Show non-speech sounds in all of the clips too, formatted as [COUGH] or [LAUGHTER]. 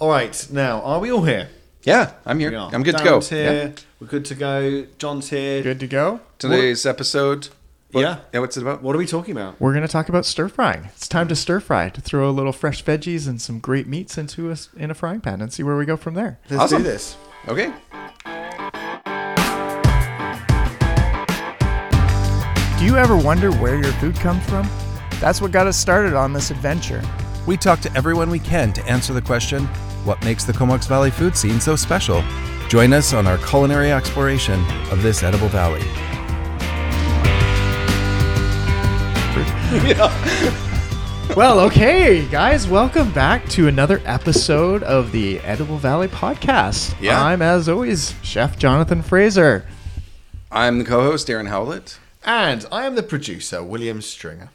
All right, now are we all here? Yeah, I'm We here. are. I'm good to go. Darren's here. We're good to go. John's here. Good to go. Today's episode. what- Yeah. Yeah, what's it about? What are we talking about? We're going to talk about stir frying. It's time to stir fry to throw a little fresh veggies and some great meats into a, s- in a frying pan and see where we go from there. Let's Awesome. do this. Okay. Do you ever wonder where your food comes from? That's what got us started on this adventure. We talk to everyone we can to answer the question what makes the Comox Valley food scene so special? Join us on our culinary exploration of this edible valley. Yeah. [LAUGHS] Well, okay, guys, welcome back to another episode of the Edible Valley podcast. Yeah. I'm, as always, Chef Jonathan Fraser. I'm the co-host Darren Howlett. And I am the producer, William Stringer.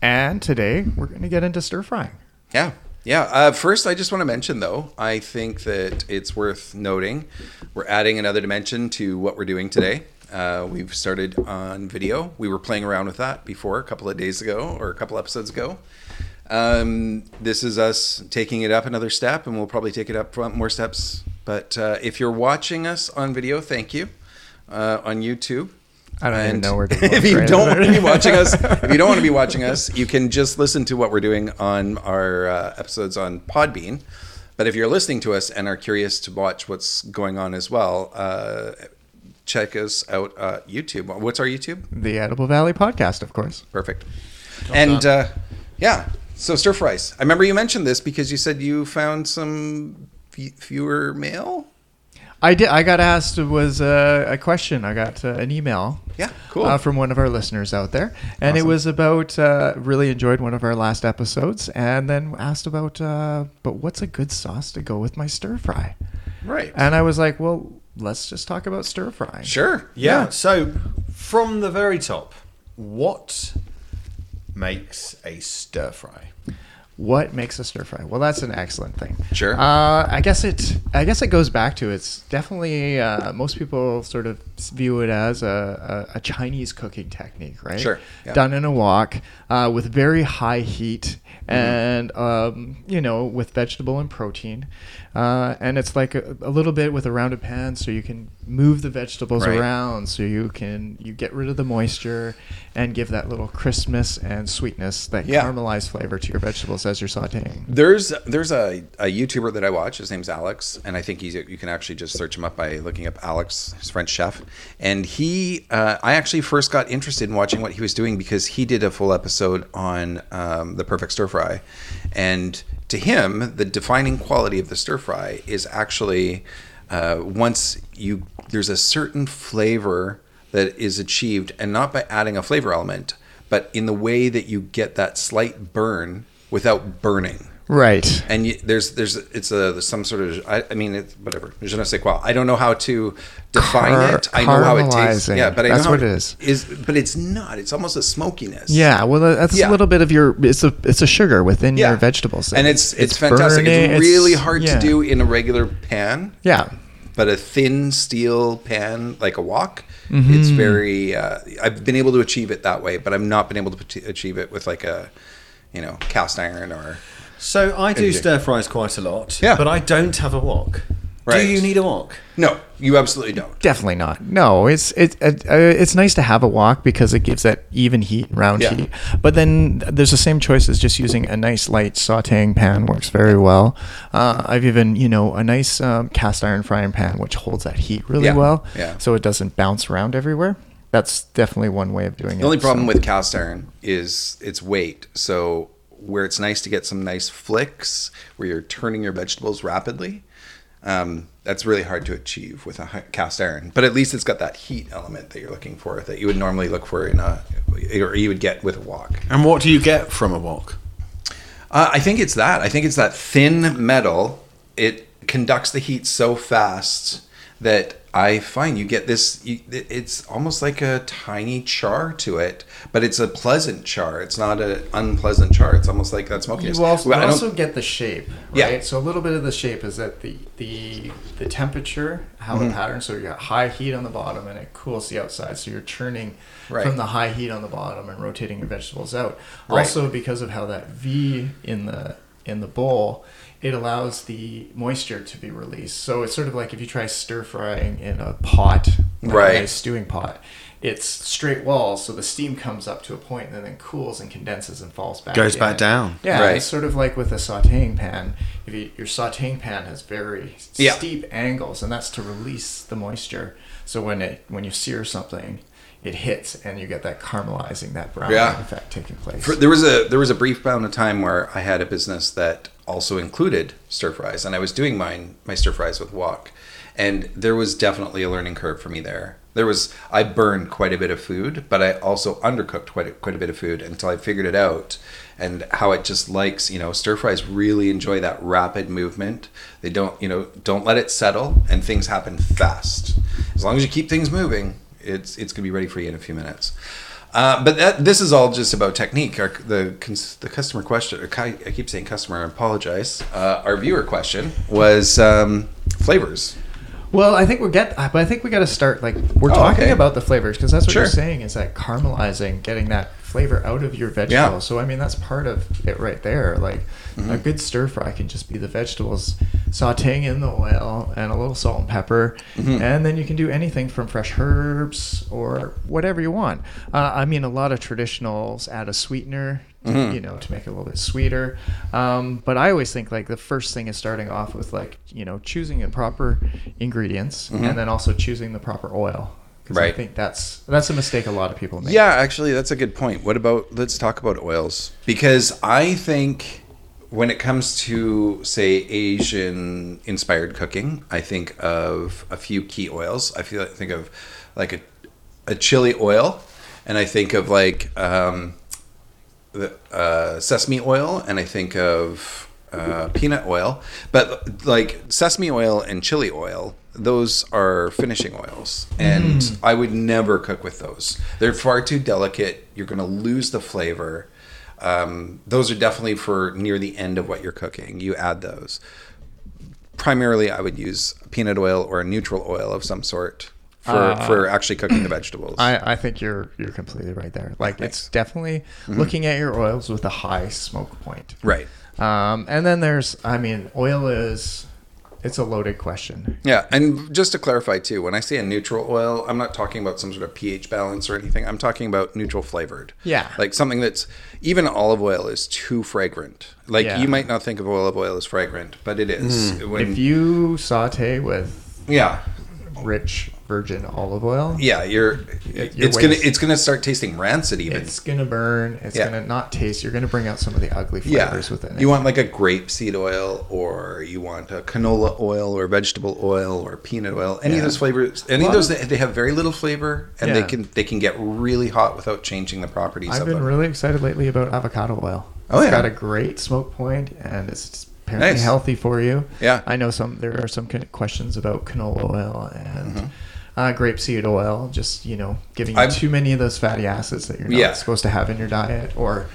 And today we're going to get into stir frying. Yeah. Yeah. Uh, first, I just want to mention, though, I think that it's worth noting we're adding another dimension to what we're doing today. Uh, we've started on video. We were playing around with that before a couple of days ago or a couple episodes ago. Um, this is us taking it up another step, and we'll probably take it up more steps. But uh, if you're watching us on video, thank you uh, on YouTube. I don't even And know where to [LAUGHS] if look you right don't want to be watching us, if you don't want to be watching us, you can just listen to what we're doing on our uh, episodes on Podbean. But if you're listening to us and are curious to watch what's going on as well, uh, check us out uh, YouTube. What's our YouTube? The Edible Valley podcast, of course. Perfect. and uh, yeah, so stir fries. I remember you mentioned this because you said you found some f- fewer mail. I did. I got asked was uh, a question. I got uh, an email. Yeah, cool. Uh, from one of our listeners out there, and it was about uh, really enjoyed one of our last episodes, and then asked about, uh, but what's a good sauce to go with my stir fry? Right. And I was like, well, let's just talk about stir frying. sure. Yeah. So, from the very top, what makes a stir fry? What makes a stir fry? Well, that's an excellent thing. Sure. Uh, I guess it. I guess it goes back to it's definitely uh, most people sort of view it as a, a, a Chinese cooking technique, right? Sure, yeah. Done in a wok uh, with very high heat. And um, you know with vegetable and protein, uh, and it's like a, a little bit with a rounded pan, so you can move the vegetables Right. around, so you can you get rid of the moisture and give that little crispness and sweetness, that Yeah. caramelized flavor to your vegetables as you're sautéing. There's there's a, a YouTuber that I watch. His name's Alex, and I think he's you can actually just search him up by looking up Alex, his French chef. And he, uh, I actually first got interested in watching what he was doing because he did a full episode on um, the perfect stir fry, and to him, the defining quality of the stir fry is actually uh, once you there's a certain flavor that is achieved, and not by adding a flavor element, but in the way that you get that slight burn without burning. Right. And you, there's there's it's a there's some sort of I, I mean it's whatever je ne sais quoi I don't know how to define Car- it I know how it tastes yeah but I That's know what it is. is but it's not it's almost a smokiness Yeah, well, that's Yeah. a little bit of your. It's a it's a sugar within Yeah. your vegetables, and it's it's, fantastic burning, it's really hard yeah. to do in a regular pan Yeah, but a thin steel pan like a wok Mm-hmm. it's very uh, i've been able to achieve it that way but i've not been able to achieve it with like a you know cast iron or So, I do stir fries quite a lot, Yeah. but I don't have a wok. Right. Do you need a wok? no you absolutely don't definitely not. No, it's it, it uh, it's nice to have a wok because it gives that even heat, round Yeah. heat. But then there's the same choice as just using a nice light sautéing pan works very well. Uh, I've even you know a nice um, cast iron frying pan which holds that heat really Yeah. well, Yeah. so it doesn't bounce around everywhere. That's definitely one way of doing it. The only problem so. with cast iron is its weight. So where it's nice to get some nice flicks where you're turning your vegetables rapidly, um, that's really hard to achieve with a cast iron. But at least it's got that heat element that you're looking for that you would normally look for in a or you would get with a wok. And what do you get from a wok? Uh, I think it's that. I think it's that thin metal. It conducts the heat so fast that I find you get this. You, it's almost like a tiny char to it, but it's a pleasant char. It's not an unpleasant char. It's almost like that smokiness. You also, Well, you I don't- also get the shape, Yeah. right? So a little bit of the shape is that the the the temperature, how Mm-hmm. the pattern. So you got high heat on the bottom and it cools the outside. So you're churning Right. from the high heat on the bottom and rotating your vegetables out. Right. Also because of how that V in the in the bowl it allows the moisture to be released. So it's sort of like if you try stir frying in a pot, like Right. a nice stewing pot. It's straight walls, so the steam comes up to a point and then cools and condenses and falls back. Goes in. back down. Yeah, Right. it's sort of like with a sautéing pan. If you, your sautéing pan has very Yeah. steep angles, and that's to release the moisture. So when it when you sear something, it hits, and you get that caramelizing, that brown Yeah. effect taking place. For, there was a there was a brief bound of time where I had a business that also included stir fries, and I was doing mine my stir fries with wok, and there was definitely a learning curve for me there. There was I burned quite a bit of food, but I also undercooked quite a, quite a bit of food until I figured it out, and how it just likes you know stir fries really enjoy that rapid movement. They don't you know don't let it settle, and things happen fast. As long as you keep things moving, it's it's gonna be ready for you in a few minutes. Uh, but that, this is all just about technique. Our, the the customer question, I keep saying customer, I apologize. Uh, our viewer question was um, flavors. Well, I think we're get, but I think we got to start like we're Oh, talking okay. about the flavors because that's what Sure. you're saying is that caramelizing, getting that flavor out of your vegetables. Yeah. So I mean that's part of it right there. Like Mm-hmm. a good stir fry can just be the vegetables sautéing in the oil and a little salt and pepper, Mm-hmm. and then you can do anything from fresh herbs or whatever you want. Uh, I mean, a lot of traditionals add a sweetener. to- Mm-hmm. You know, to make it a little bit sweeter, um, but I always think like the first thing is starting off with like you know choosing the proper ingredients and then also choosing the proper oil. 'Cause I. Think that's that's a mistake a lot of people make. Yeah, actually, that's a good point. What about let's talk about oils because I think when it comes to say Asian inspired cooking, I think of a few key oils. I feel I think of like a a chili oil, and I think of like um, the uh, sesame oil, and I think of uh, peanut oil. But like sesame oil and chili oil, those are finishing oils, and I would never cook with those. They're far too delicate. You're going to lose the flavor. Um, those are definitely for near the end of what you're cooking. You add those. Primarily, I would use peanut oil or a neutral oil of some sort for, for actually cooking the vegetables. I, I think you're you're completely right there. Like it's definitely looking at your oils with a high smoke point. right. Um, and then there's, I mean, oil is it's a loaded question. Yeah, and just to clarify too, when I say a neutral oil, I'm not talking about some sort of pH balance or anything. I'm talking about neutral flavored. Yeah. Like something that's even olive oil is too fragrant. Like Yeah. you might not think of olive oil as fragrant, but it is. When, If you saute with yeah. rich virgin olive oil, Yeah, you're Your it's gonna it's going to start tasting rancid even. it's gonna burn. It's Yeah. gonna not taste. You're gonna bring out some of the ugly yeah. flavors within it. You want like a grapeseed oil or you want a canola oil or vegetable oil or peanut oil. Any Yeah. of those flavors, any of those they they have very little flavor and they can they can get really hot without changing the properties I've of been them. really excited lately about avocado oil. Oh, it's yeah. got a great smoke point and it's apparently Nice. healthy for you. Yeah. I know some. There are some questions about canola oil and Mm-hmm. Uh, grapeseed oil. Just you know, giving you I'm- too many of those fatty acids that you're not Yeah. supposed to have in your diet, or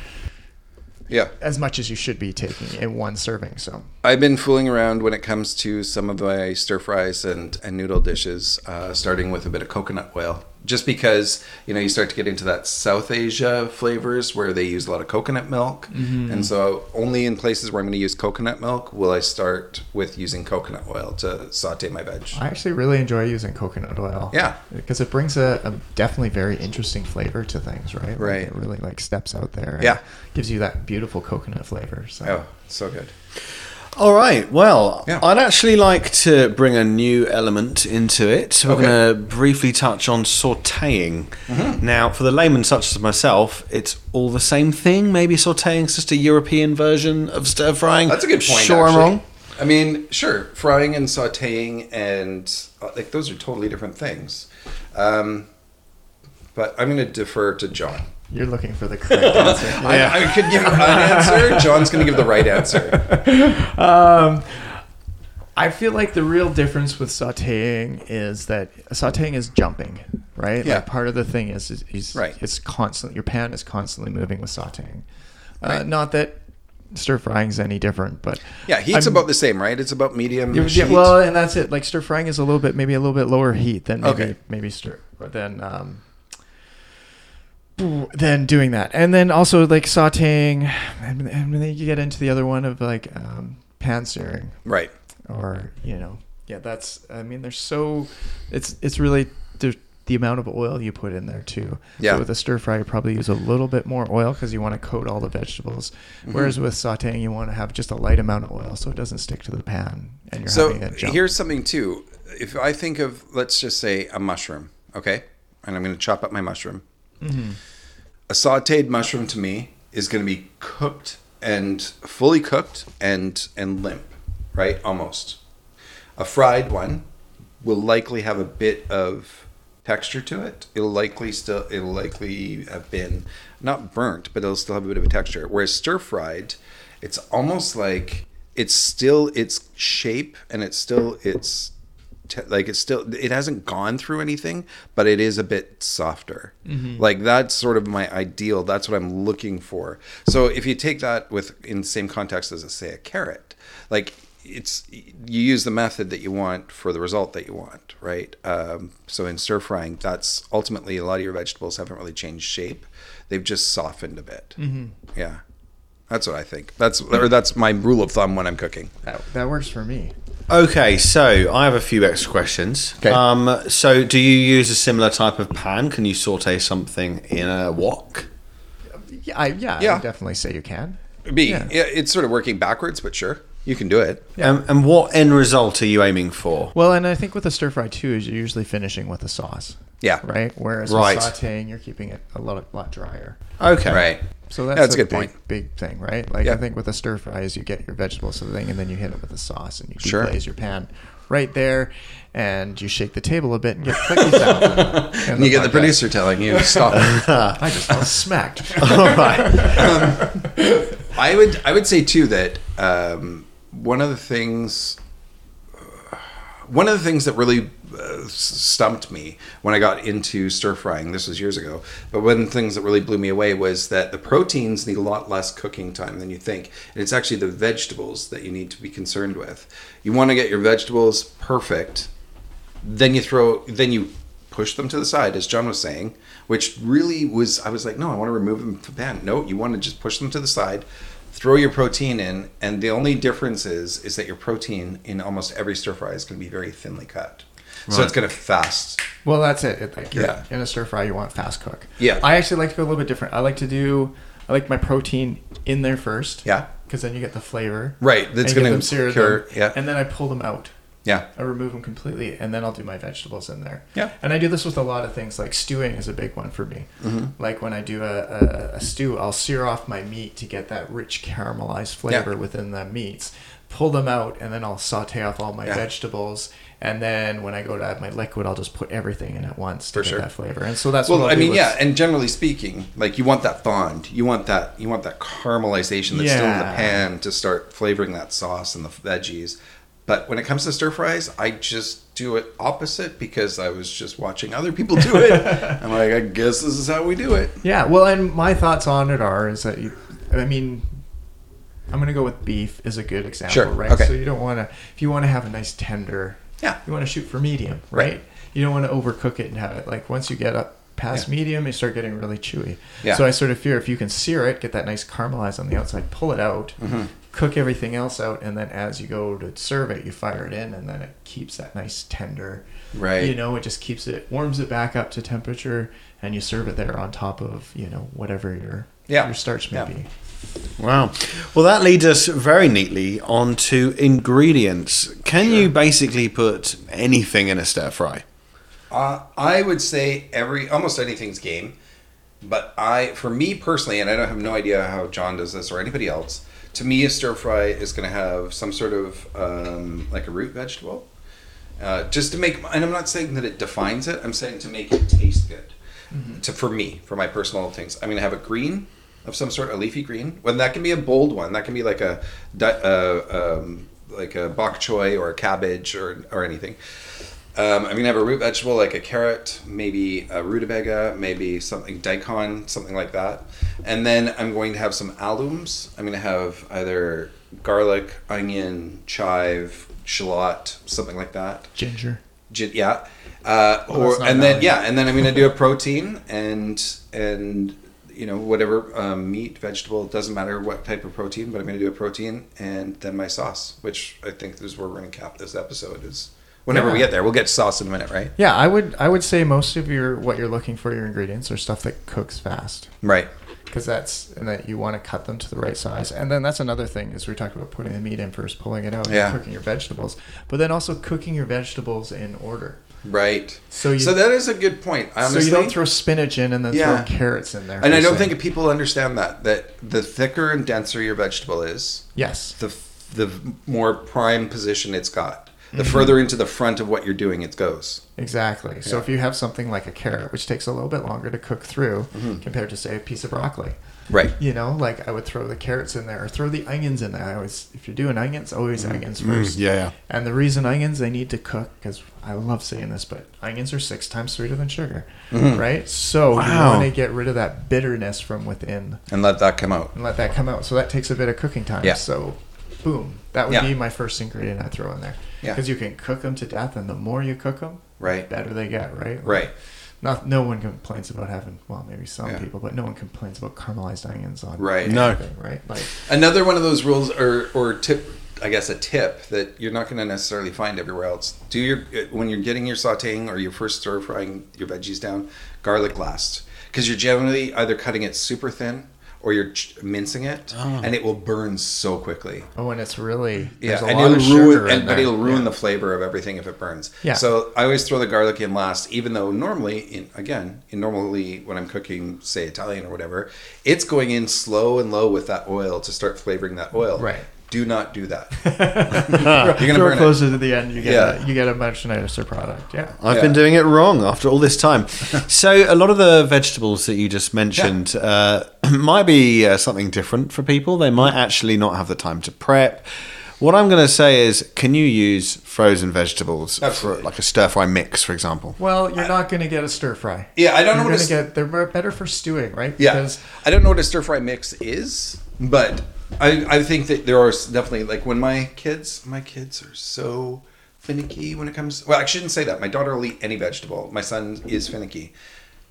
yeah. as much as you should be taking in one serving. So I've been fooling around when it comes to some of my stir fries and, and noodle dishes, uh, starting with a bit of coconut oil. Just because, you know, you start to get into that South Asia flavors where they use a lot of coconut milk. Mm-hmm. And so, only in places where I'm going to use coconut milk will I start with using coconut oil to saute my veg. I actually really enjoy using coconut oil. Yeah. because it brings a, a definitely very interesting flavor to things. Right. Like, Right. it really like steps out there. Yeah. Gives you that beautiful coconut flavor. So. Oh, so good. All right. Well, Yeah. I'd actually like to bring a new element into it. We're Okay. going to briefly touch on sautéing. Mm-hmm. Now, for the layman such as myself, it's all the same thing. Maybe sautéing is just a European version of stir frying. That's a good point. Sure, actually. I'm wrong. I mean, sure, frying and sautéing and uh, like those are totally different things. Um, but I'm going to defer to John. You're looking for the correct [LAUGHS] answer. I, I could give an answer. John's going to give the right answer. [LAUGHS] Um, I feel like the real difference with sautéing is that sautéing is jumping, right? Yeah. Like part of the thing is, is, is Right. it's constant. Your pan is constantly moving with sautéing. Uh, Right. not that stir frying is any different, but Yeah, heat's I'm- about the same, right? It's about medium. Yeah, heat. well, and that's it. Like stir frying is a little bit, maybe a little bit lower heat than maybe Okay. maybe stir, but then um, than doing that. And then also like sautéing, and, and then you get into the other one of like um, pan searing Right. or you know yeah that's i mean there's so it's it's really there's the amount of oil you put in there too Yeah. so with a stir fry you probably use a little bit more oil because you want to coat all the vegetables Mm-hmm. whereas with sauteing you want to have just a light amount of oil so it doesn't stick to the pan and you're So having it jump. here's something too. If I think of, let's just say, a mushroom, okay, and I'm going to chop up my mushroom. Mm-hmm. A sautéed mushroom to me is going to be cooked and fully cooked and and limp, right? Almost. A fried one will likely have a bit of texture to it. It'll likely still it'll likely have been not burnt, but it'll still have a bit of a texture. Whereas stir fried, it's almost like it's still its shape and it's still its te- like it's still it hasn't gone through anything, but it is a bit softer. Like that's sort of my ideal. That's what I'm looking for. So if you take that with in the same context as say a carrot, like it's you use the method that you want for the result that you want, right? Um, so in stir frying, that's ultimately a lot of your vegetables haven't really changed shape; they've just softened a bit. Mm-hmm. Yeah, that's what I think. That's or that's my rule of thumb when I'm cooking. that, that works for me Okay, so I have a few extra questions. Okay. Um, so do you use a similar type of pan? Can you saute something in a wok? yeah I, yeah, I Yeah. would definitely say you can B, Yeah. yeah. it's sort of working backwards, but sure, you can do it. Um, and what end result are you aiming for? well and i think with the stir fry too is you're usually finishing with a sauce Yeah, right whereas Right. with sauteing you're keeping it a lot, lot drier Okay. right. So that's, that's a a good big, point. big thing, right? Like Yeah. I think with a stir fry is you get your vegetables to the thing and then you hit it with a sauce and you Sure. deglaze your pan right there and you shake the table a bit and get cookies out. And [LAUGHS] And you get the producer telling you stop. [LAUGHS] I just felt smacked. [LAUGHS] All right. I would I would say too that um, one of the things one of the things that really stumped me when I got into stir frying. This was years ago. But one of the things that really blew me away was that the proteins need a lot less cooking time than you think. And it's actually the vegetables that you need to be concerned with. You want to get your vegetables perfect then you throw then you push them to the side as john was saying which really was i was like no i want to remove them from the pan. No you want to just push them to the side throw your protein in and the only difference is is that your protein in almost every stir fry is going to be very thinly cut so it's going to fast Well, that's it. Like Yeah. in a stir fry, you want fast cook. Yeah. I actually like to go a little bit different. I like to do. I like my protein in there first. Yeah. Because then you get the flavor. Right, that's gonna them seared cure- them, yeah. And then I pull them out. yeah I remove them completely, and then I'll do my vegetables in there. Yeah. And I do this with a lot of things, like stewing is a big one for me. Mm-hmm. Like when I do a, a, a stew, I'll sear off my meat to get that rich caramelized flavor Yeah. within the meats. Pull them out, and then I'll saute off all my Yeah. vegetables. And then when I go to add my liquid, I'll just put everything in at once to For get sure. that flavor. And so that's well i mean yeah and generally speaking like you want that fond you want that you want that caramelization that's still in the pan to start flavoring that sauce and the veggies but when it comes to stir fries i just do it opposite because i was just watching other people do it [LAUGHS] i'm like i guess this is how we do it Yeah, well, and my thoughts on it are is that you, I mean, I'm gonna go with beef is a good example, Sure, right? okay. So you don't want to, if you want to have a nice tender, Yeah. you want to shoot for medium, right? Right. You don't want to overcook it and have it like once you get up past Yeah. medium, you start getting really chewy. Yeah. So I sort of fear if you can sear it, get that nice caramelized on the outside, pull it out, Mm-hmm. cook everything else out, and then as you go to serve it, you fire it in, and then it keeps that nice tender. Right. You know, it just keeps it warms it back up to temperature, and you serve it there on top of you know whatever your Yeah. your starch may Yeah. be. Wow. Well, that leads us very neatly on to ingredients. Can you basically put anything in a stir fry? Uh, I would say every almost anything's game, but I, for me personally, and I don't have no idea how John does this or anybody else. To me, a stir fry is going to have some sort of um, like a root vegetable, uh, just to make. And I'm not saying that it defines it. I'm saying to make it taste good. To for me, for my personal things, I'm going to have a green of some sort, a leafy green. When that can be a bold one, that can be like a uh, um, like a bok choy or a cabbage or or anything. Um, I'm gonna have a root vegetable like a carrot, maybe a rutabaga, maybe something daikon, something like that. And then I'm going to have some alliums. I'm gonna have either garlic, onion, chive, shallot, something like that. Ginger. Gi- yeah. Uh, Well, or and then yeah, and then I'm gonna do a [LAUGHS] protein and and you know, whatever um, meat, vegetable, doesn't matter what type of protein, but I'm going to do a protein and then my sauce, which I think is where we're going to cap this episode. Is whenever we get there, we'll get sauce in a minute, right? Yeah, I would I would say most of your what you're looking for your ingredients are stuff that cooks fast Right. because that's and that you want to cut them to the right size. And then that's another thing is we talked about putting the meat in first, pulling it out, Yeah. and cooking your vegetables, but then also cooking your vegetables in order. Right. So you so that is a good point. Honestly, so you don't throw spinach in and then Yeah. throw carrots in there. and I don't se. think people understand that that the thicker and denser your vegetable is, yes. the the more prime position it's got. The Mm-hmm. further into the front of what you're doing it goes. Exactly. So if you have something like a carrot, which takes a little bit longer to cook through Mm-hmm. compared to say a piece of broccoli, Right. you know, like I would throw the carrots in there or throw the onions in there. I always, if you're doing onions, always onions first. Mm, yeah, yeah. And the reason onions they need to cook because I love saying this, but onions are six times sweeter than sugar, Mm-hmm. right? So you Wow. want to get rid of that bitterness from within And let that come out. and let that come out. So that takes a bit of cooking time. Yeah. So, boom, that would Yeah. be my first ingredient I throw in there. Yeah. Because you can cook them to death, and the more you cook them, Right. better they get. Right. Right. Not no one complains about having well maybe some Yeah. people, but no one complains about caramelized onions on Right. No. right? Like Another one of those rules or or tip I guess a tip that you're not going to necessarily find everywhere else. Do your uh, when you're getting your sautéing or your first stir frying your veggies down, garlic last because you're generally either cutting it super thin or you're ch- mincing it, oh. and it will burn so quickly. oh, and it's really Yeah, a and lot it'll of ruin, in and, but it'll ruin Yeah. the flavor of everything if it burns. Yeah. So I always throw the garlic in last, even though normally, in again, in normally when I'm cooking, say Italian or whatever, it's going in slow and low with that oil to start flavoring that oil. Right. Do not do that. [LAUGHS] You're gonna Throw burn it it. closer to the end. You get Yeah. a, you get a much nicer product. Yeah. I've Yeah. been doing it wrong after all this time. [LAUGHS] so a lot of the vegetables that you just mentioned uh, [CLEARS THROAT] might be uh, something different for people. They might actually not have the time to prep. What I'm going to say is, can you use frozen vegetables Absolutely. for like a stir fry mix, for example? Well, you're not going to get a stir fry. Yeah, I don't know You're what going to a- get. They're better for stewing, right? Yeah, Because I don't know what a stir fry mix is, but I, I think that there are definitely like when my kids, my kids are so finicky when it comes. Well, I shouldn't say that. My daughter will eat any vegetable. My son is finicky,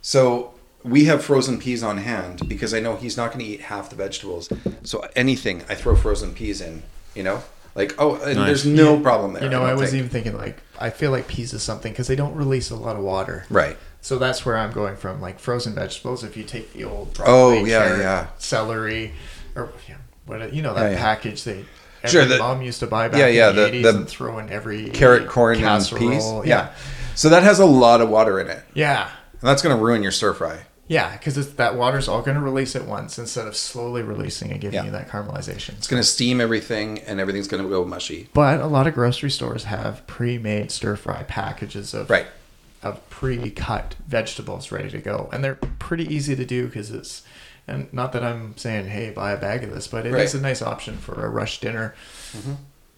so we have frozen peas on hand because I know he's not going to eat half the vegetables. So anything I throw frozen peas in, you know, like oh, and Nice. there's no problem there. You know, don't I was think. even thinking like I feel like peas is something because they don't release a lot of water. right. So that's where I'm going from, like frozen vegetables. If you take the old Oh, yeah, carrot, yeah. celery, or yeah, what uh, you know that Yeah, yeah. package they every Sure, the- mom used to buy back Yeah, yeah, in the, the- 80s the and throw in every Carrot, corn, casserole. and peas. Yeah, So that has a lot of water in it, yeah, and that's going to ruin your stir fry. yeah, because that water's all going to release at once instead of slowly releasing and giving Yeah. you that caramelization. It's going to steam everything, and everything's going to go mushy. But a lot of grocery stores have pre-made stir fry packages of Right. of pre-cut vegetables ready to go, and they're pretty easy to do because it's and not that I'm saying hey buy a bag of this, but it is Right. a nice option for a rush dinner.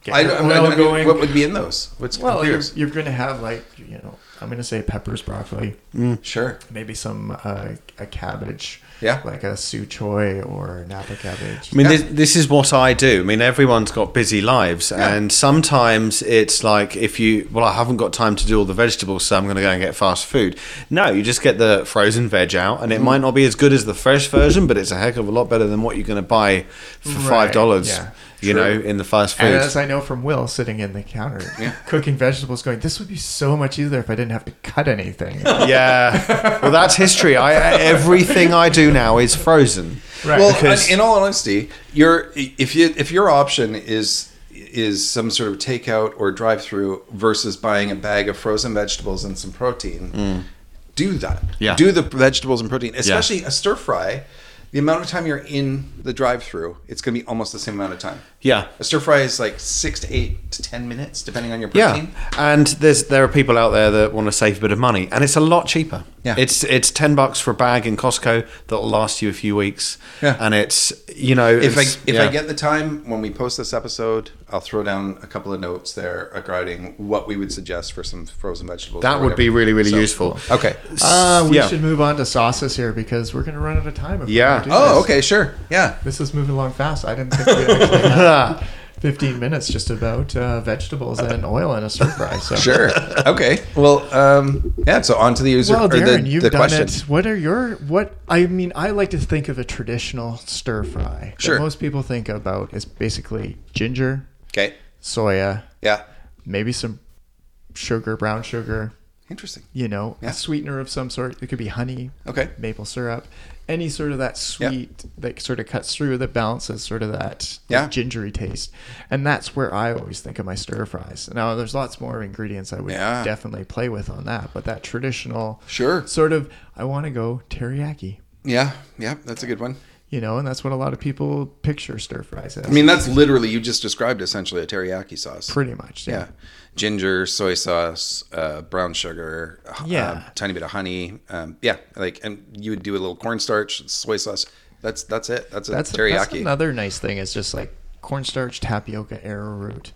Get I, I oil don't- going. what would be in those? What's well, you're, you're going to have like you know I'm going to say peppers, broccoli, Sure. maybe some uh, a cabbage, Yeah. like a sui choy or Napa cabbage. I mean, Yeah. this, this is what I do. I mean, everyone's got busy lives, and sometimes it's like if you, well, I haven't got time to do all the vegetables, so I'm going to go and get fast food. No, you just get the frozen veg out, and it mm. might not be as good as the fresh version, but it's a heck of a lot better than what you're going to buy for Right, five dollars. yeah. You True. know, in the fast food. And as I know from Will sitting in the counter [LAUGHS] cooking vegetables, going, this would be so much easier if I didn't have to cut anything. [LAUGHS] yeah. Well, that's history. I everything I do now is frozen. Right. Well, Because- in all honesty, your if you if your option is is some sort of takeout or drive through versus buying a bag of frozen vegetables and some protein, mm. do that. Yeah. Do the vegetables and protein, especially a stir fry. The amount of time you're in the drive through, it's going to be almost the same amount of time. Yeah. A stir fry is like six to eight to ten minutes, depending on your protein. Yeah, protein. and there's there are people out there that want to save a bit of money, and it's a lot cheaper. Yeah. it's it's ten bucks for a bag in Costco that'll last you a few weeks. Yeah. and it's you know if I it's- if I get the time when we post this episode, I'll throw down a couple of notes there regarding what we would suggest for some frozen vegetables. that would be really really So- useful. Okay. Uh, we Yeah. should move on to sauces here because we're going to run out of time. If Yeah. don't do Oh, this. okay, sure. Yeah. This is moving along fast. I didn't think we actually [LAUGHS] had [LAUGHS] 15 minutes just about uh, vegetables and oil and a stir fry. So. Sure. Okay. Well, um, yeah. So on to the user Well, or Darren, the, you've the done question. it. What are your what? I mean, I like to think of a traditional stir fry. Sure. most people think about is basically ginger, Okay. soya, Yeah. maybe some sugar, brown sugar. Interesting. You know, Yeah. a sweetener of some sort. It could be honey, Okay. maple syrup, any sort of that Yeah. sweet that sort of cuts through that balances sort of that Yeah. gingery taste. And that's where I always think of my stir fries. Now there's lots more ingredients I would Yeah. definitely play with on that, but that traditional Sure. sort of I want to go teriyaki. Yeah. Yeah. That's a good one. You know, and that's what a lot of people picture stir fries as. I mean, that's literally you just described essentially a teriyaki sauce. pretty much. Yeah. Yeah. Ginger, soy sauce, uh, brown sugar, uh, Yeah. um, tiny bit of honey. Um, yeah, like and you would do a little cornstarch, soy sauce. That's that's it. That's a That's, teriyaki. that's another nice thing is just like cornstarch, tapioca, arrowroot.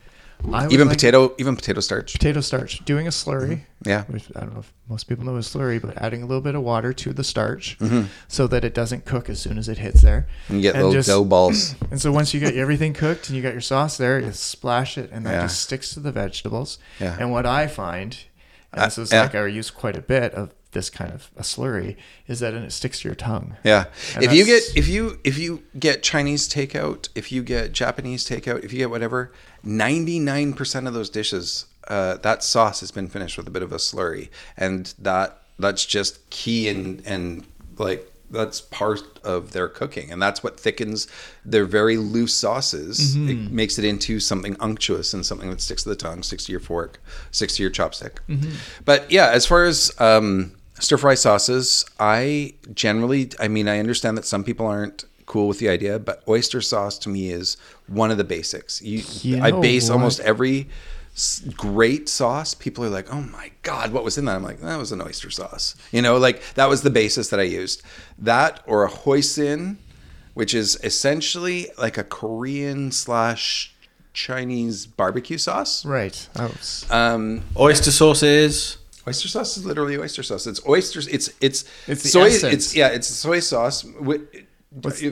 I even like potato, even potato starch. potato starch. Doing a slurry. Yeah. which I don't know if most people know a slurry, but adding a little bit of water to the starch Mm-hmm. so that it doesn't cook as soon as it hits there. And you get And little just- dough balls. [CLEARS THROAT] And so once you get everything cooked and you got your sauce there, you splash it, and that Yeah. just sticks to the vegetables. Yeah. And what I find, and Uh, this is yeah. like I use quite a bit of this kind of a slurry, is that it sticks to your tongue. Yeah. And if you get if you if you get Chinese takeout, if you get Japanese takeout, if you get whatever, ninety nine percent of those dishes, uh, that sauce has been finished with a bit of a slurry, and that that's just key and and like that's part of their cooking, and that's what thickens their very loose sauces. It makes it into something unctuous and something that sticks to the tongue, sticks to your fork, sticks to your chopstick. But yeah, as far as um, stir fry sauces, I generally, I mean, I understand that some people aren't cool with the idea, but oyster sauce to me is one of the basics. You, You I base what? almost every great sauce. People are like, "Oh my god, what was in that?" I'm like, "That was an oyster sauce." You know, like that was the basis that I used. That or a hoisin, which is essentially like a Korean slash Chinese barbecue sauce. Right. I was, Um, Oyster sauces. Oyster sauce is literally oyster sauce. It's oysters. It's it's It's the soy. essence. It's yeah. It's soy sauce. With,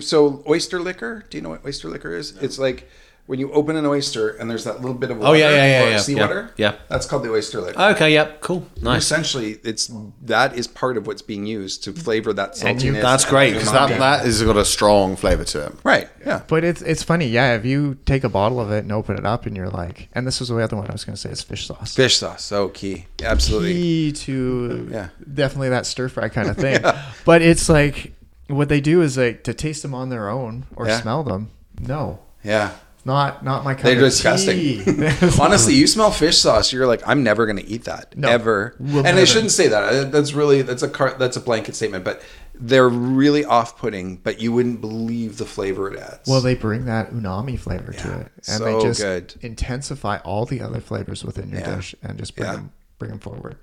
so oyster liquor. Do you know what oyster liquor is? It's like when you open an oyster and there's that little bit of water Oh, yeah, yeah, yeah, yeah, seawater. yeah, yeah. That's called the oyster liquor. Okay, yep, cool, nice. Essentially, it's that is part of what's being used to flavor that And you- saltiness. That's great because that umami. that has got a strong flavour to it. right. Yeah. but it's it's funny, yeah. If you take a bottle of it and open it up, and you're like, and this was the other one I was going to say is fish sauce. Fish sauce, so key. Absolutely. Key to Yeah. definitely that stir fry kind of [LAUGHS] thing. But it's like what they do is like to taste them on their own or Yeah. smell them. No, Yeah. Not not my kind They're disgusting. [LAUGHS] Honestly, you smell fish sauce, you're like, I'm never going to eat that No, ever. we'll and I shouldn't say that. That's really that's a car, that's a blanket statement, but they're really off-putting. But you wouldn't believe the flavor it adds. Well, they bring that umami flavor to it, and so they just good. intensify all the other flavors within your Yeah. dish, and just bring Yeah. them bring them forward.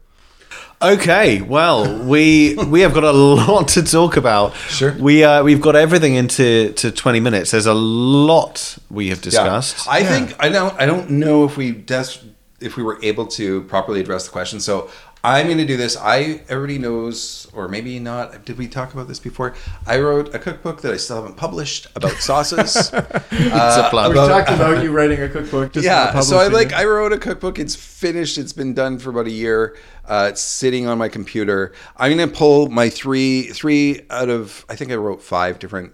Okay, well, we we have got a [LAUGHS] lot to talk about. Sure. We uh, we've got everything into to twenty minutes. There's a lot we have Yeah. discussed. I think I don't I don't know if we des- if we were able to properly address the question. So I'm going to do this. I everybody knows, or maybe not. Did we talk about this before? I wrote a cookbook that I still haven't published about sauces. [LAUGHS] it's a plug. We talked about you [LAUGHS] writing a cookbook. Just yeah so i like i wrote a cookbook it's finished it's been done for about a year uh, it's sitting on my computer i'm gonna pull my three three out of i think i wrote five different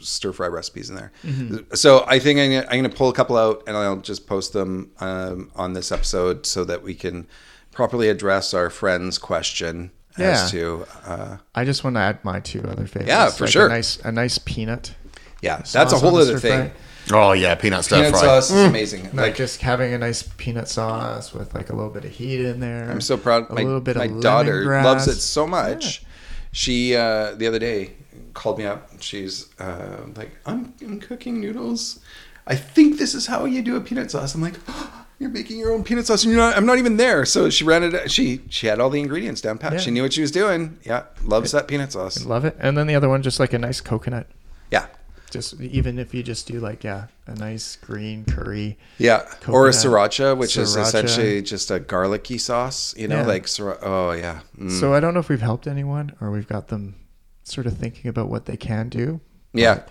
stir fry recipes in there Mm-hmm. so i think I'm gonna, I'm gonna pull a couple out and i'll just post them um, on this episode so that we can properly address our friend's question Yeah. as to uh, I just want to add my two other favorites. Yeah, for like sure. A nice, a nice peanut. yeah that's a whole other thing fry. oh yeah, peanut stir peanut fry. sauce is amazing Like like just having a nice peanut sauce with like a little bit of heat in there. I'm so proud. A My, little bit my of daughter lemongrass. loves it so much. She uh, the other day called me up. She's uh, like, I'm, I'm cooking noodles. I think this is how you do a peanut sauce. I'm like, you're making your own peanut sauce, and you're not. I'm not even there. So she ran it. She she had all the ingredients down pat. Yeah. She knew what she was doing. Yeah, loves that peanut sauce. Love it. And then the other one, just like a nice coconut. Yeah, Just even if you just do like yeah, a nice green curry. yeah. Or a Coconut. sriracha, which is essentially just a garlicky sauce. You know, Yeah. like sriracha. Oh yeah. Mm. So I don't know if we've helped anyone or we've got them sort of thinking about what they can do. Yeah.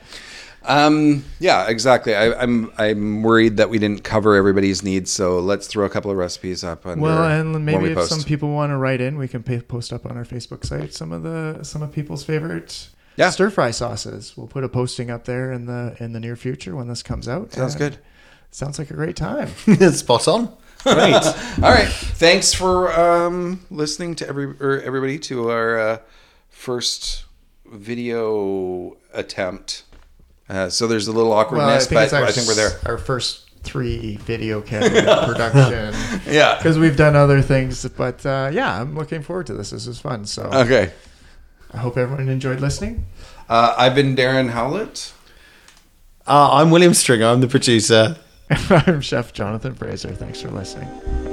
Um, yeah, exactly. I, I'm I'm worried that we didn't cover everybody's needs, so let's throw a couple of recipes up. Under Well, and when maybe we if post. some people want to write in, we can pa post up on our Facebook site some of the some of people's favorite Yeah. stir fry sauces. We'll put a posting up there in the in the near future when this comes out. Sounds good. Sounds like a great time. [LAUGHS] [LAUGHS] Spot on. Great. [LAUGHS] All right. Thanks for um, listening to every or everybody to our uh, first video attempt. Uh, so there's a little awkwardness, but I think we're there. Our first three video camera [LAUGHS] production. [LAUGHS] Yeah. Because we've done other things, but uh, yeah, I'm looking forward to this. This is fun. So Okay. I hope everyone enjoyed listening. Uh, I've been Darren Howlett. Uh, I'm William Stringer. I'm the producer. [LAUGHS] I'm Chef Jonathan Fraser. Thanks for listening.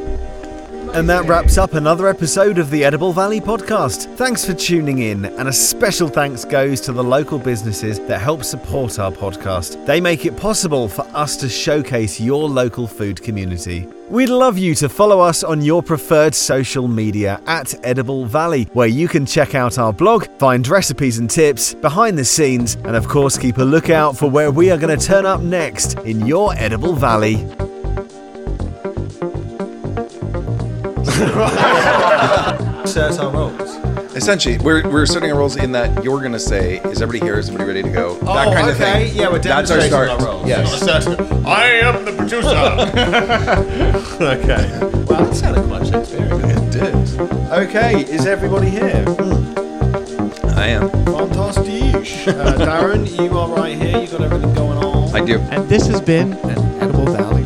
And that wraps up another episode of the Edible Valley podcast. Thanks for tuning in, and a special thanks goes to the local businesses that help support our podcast. They make it possible for us to showcase your local food community. We'd love you to follow us on your preferred social media at Edible Valley, where you can check out our blog, find recipes and tips, behind the scenes, and of course keep a lookout for where we are going to turn up next in your Edible Valley. Insert our roles. Essentially, we're, we're starting our roles in that you're going to say, "Is everybody here? Is everybody ready to go?" Oh, that kind of thing. Yeah, we're That's our demonstrating start. our roles. Yes. I am the producer. [LAUGHS] okay. Wow, that sounded quite Shakespearean. It did. Okay, is everybody here? I am. Fantastic. Uh, Darren, you are right here. You got everything going on. I do. And this has been an Edible Valley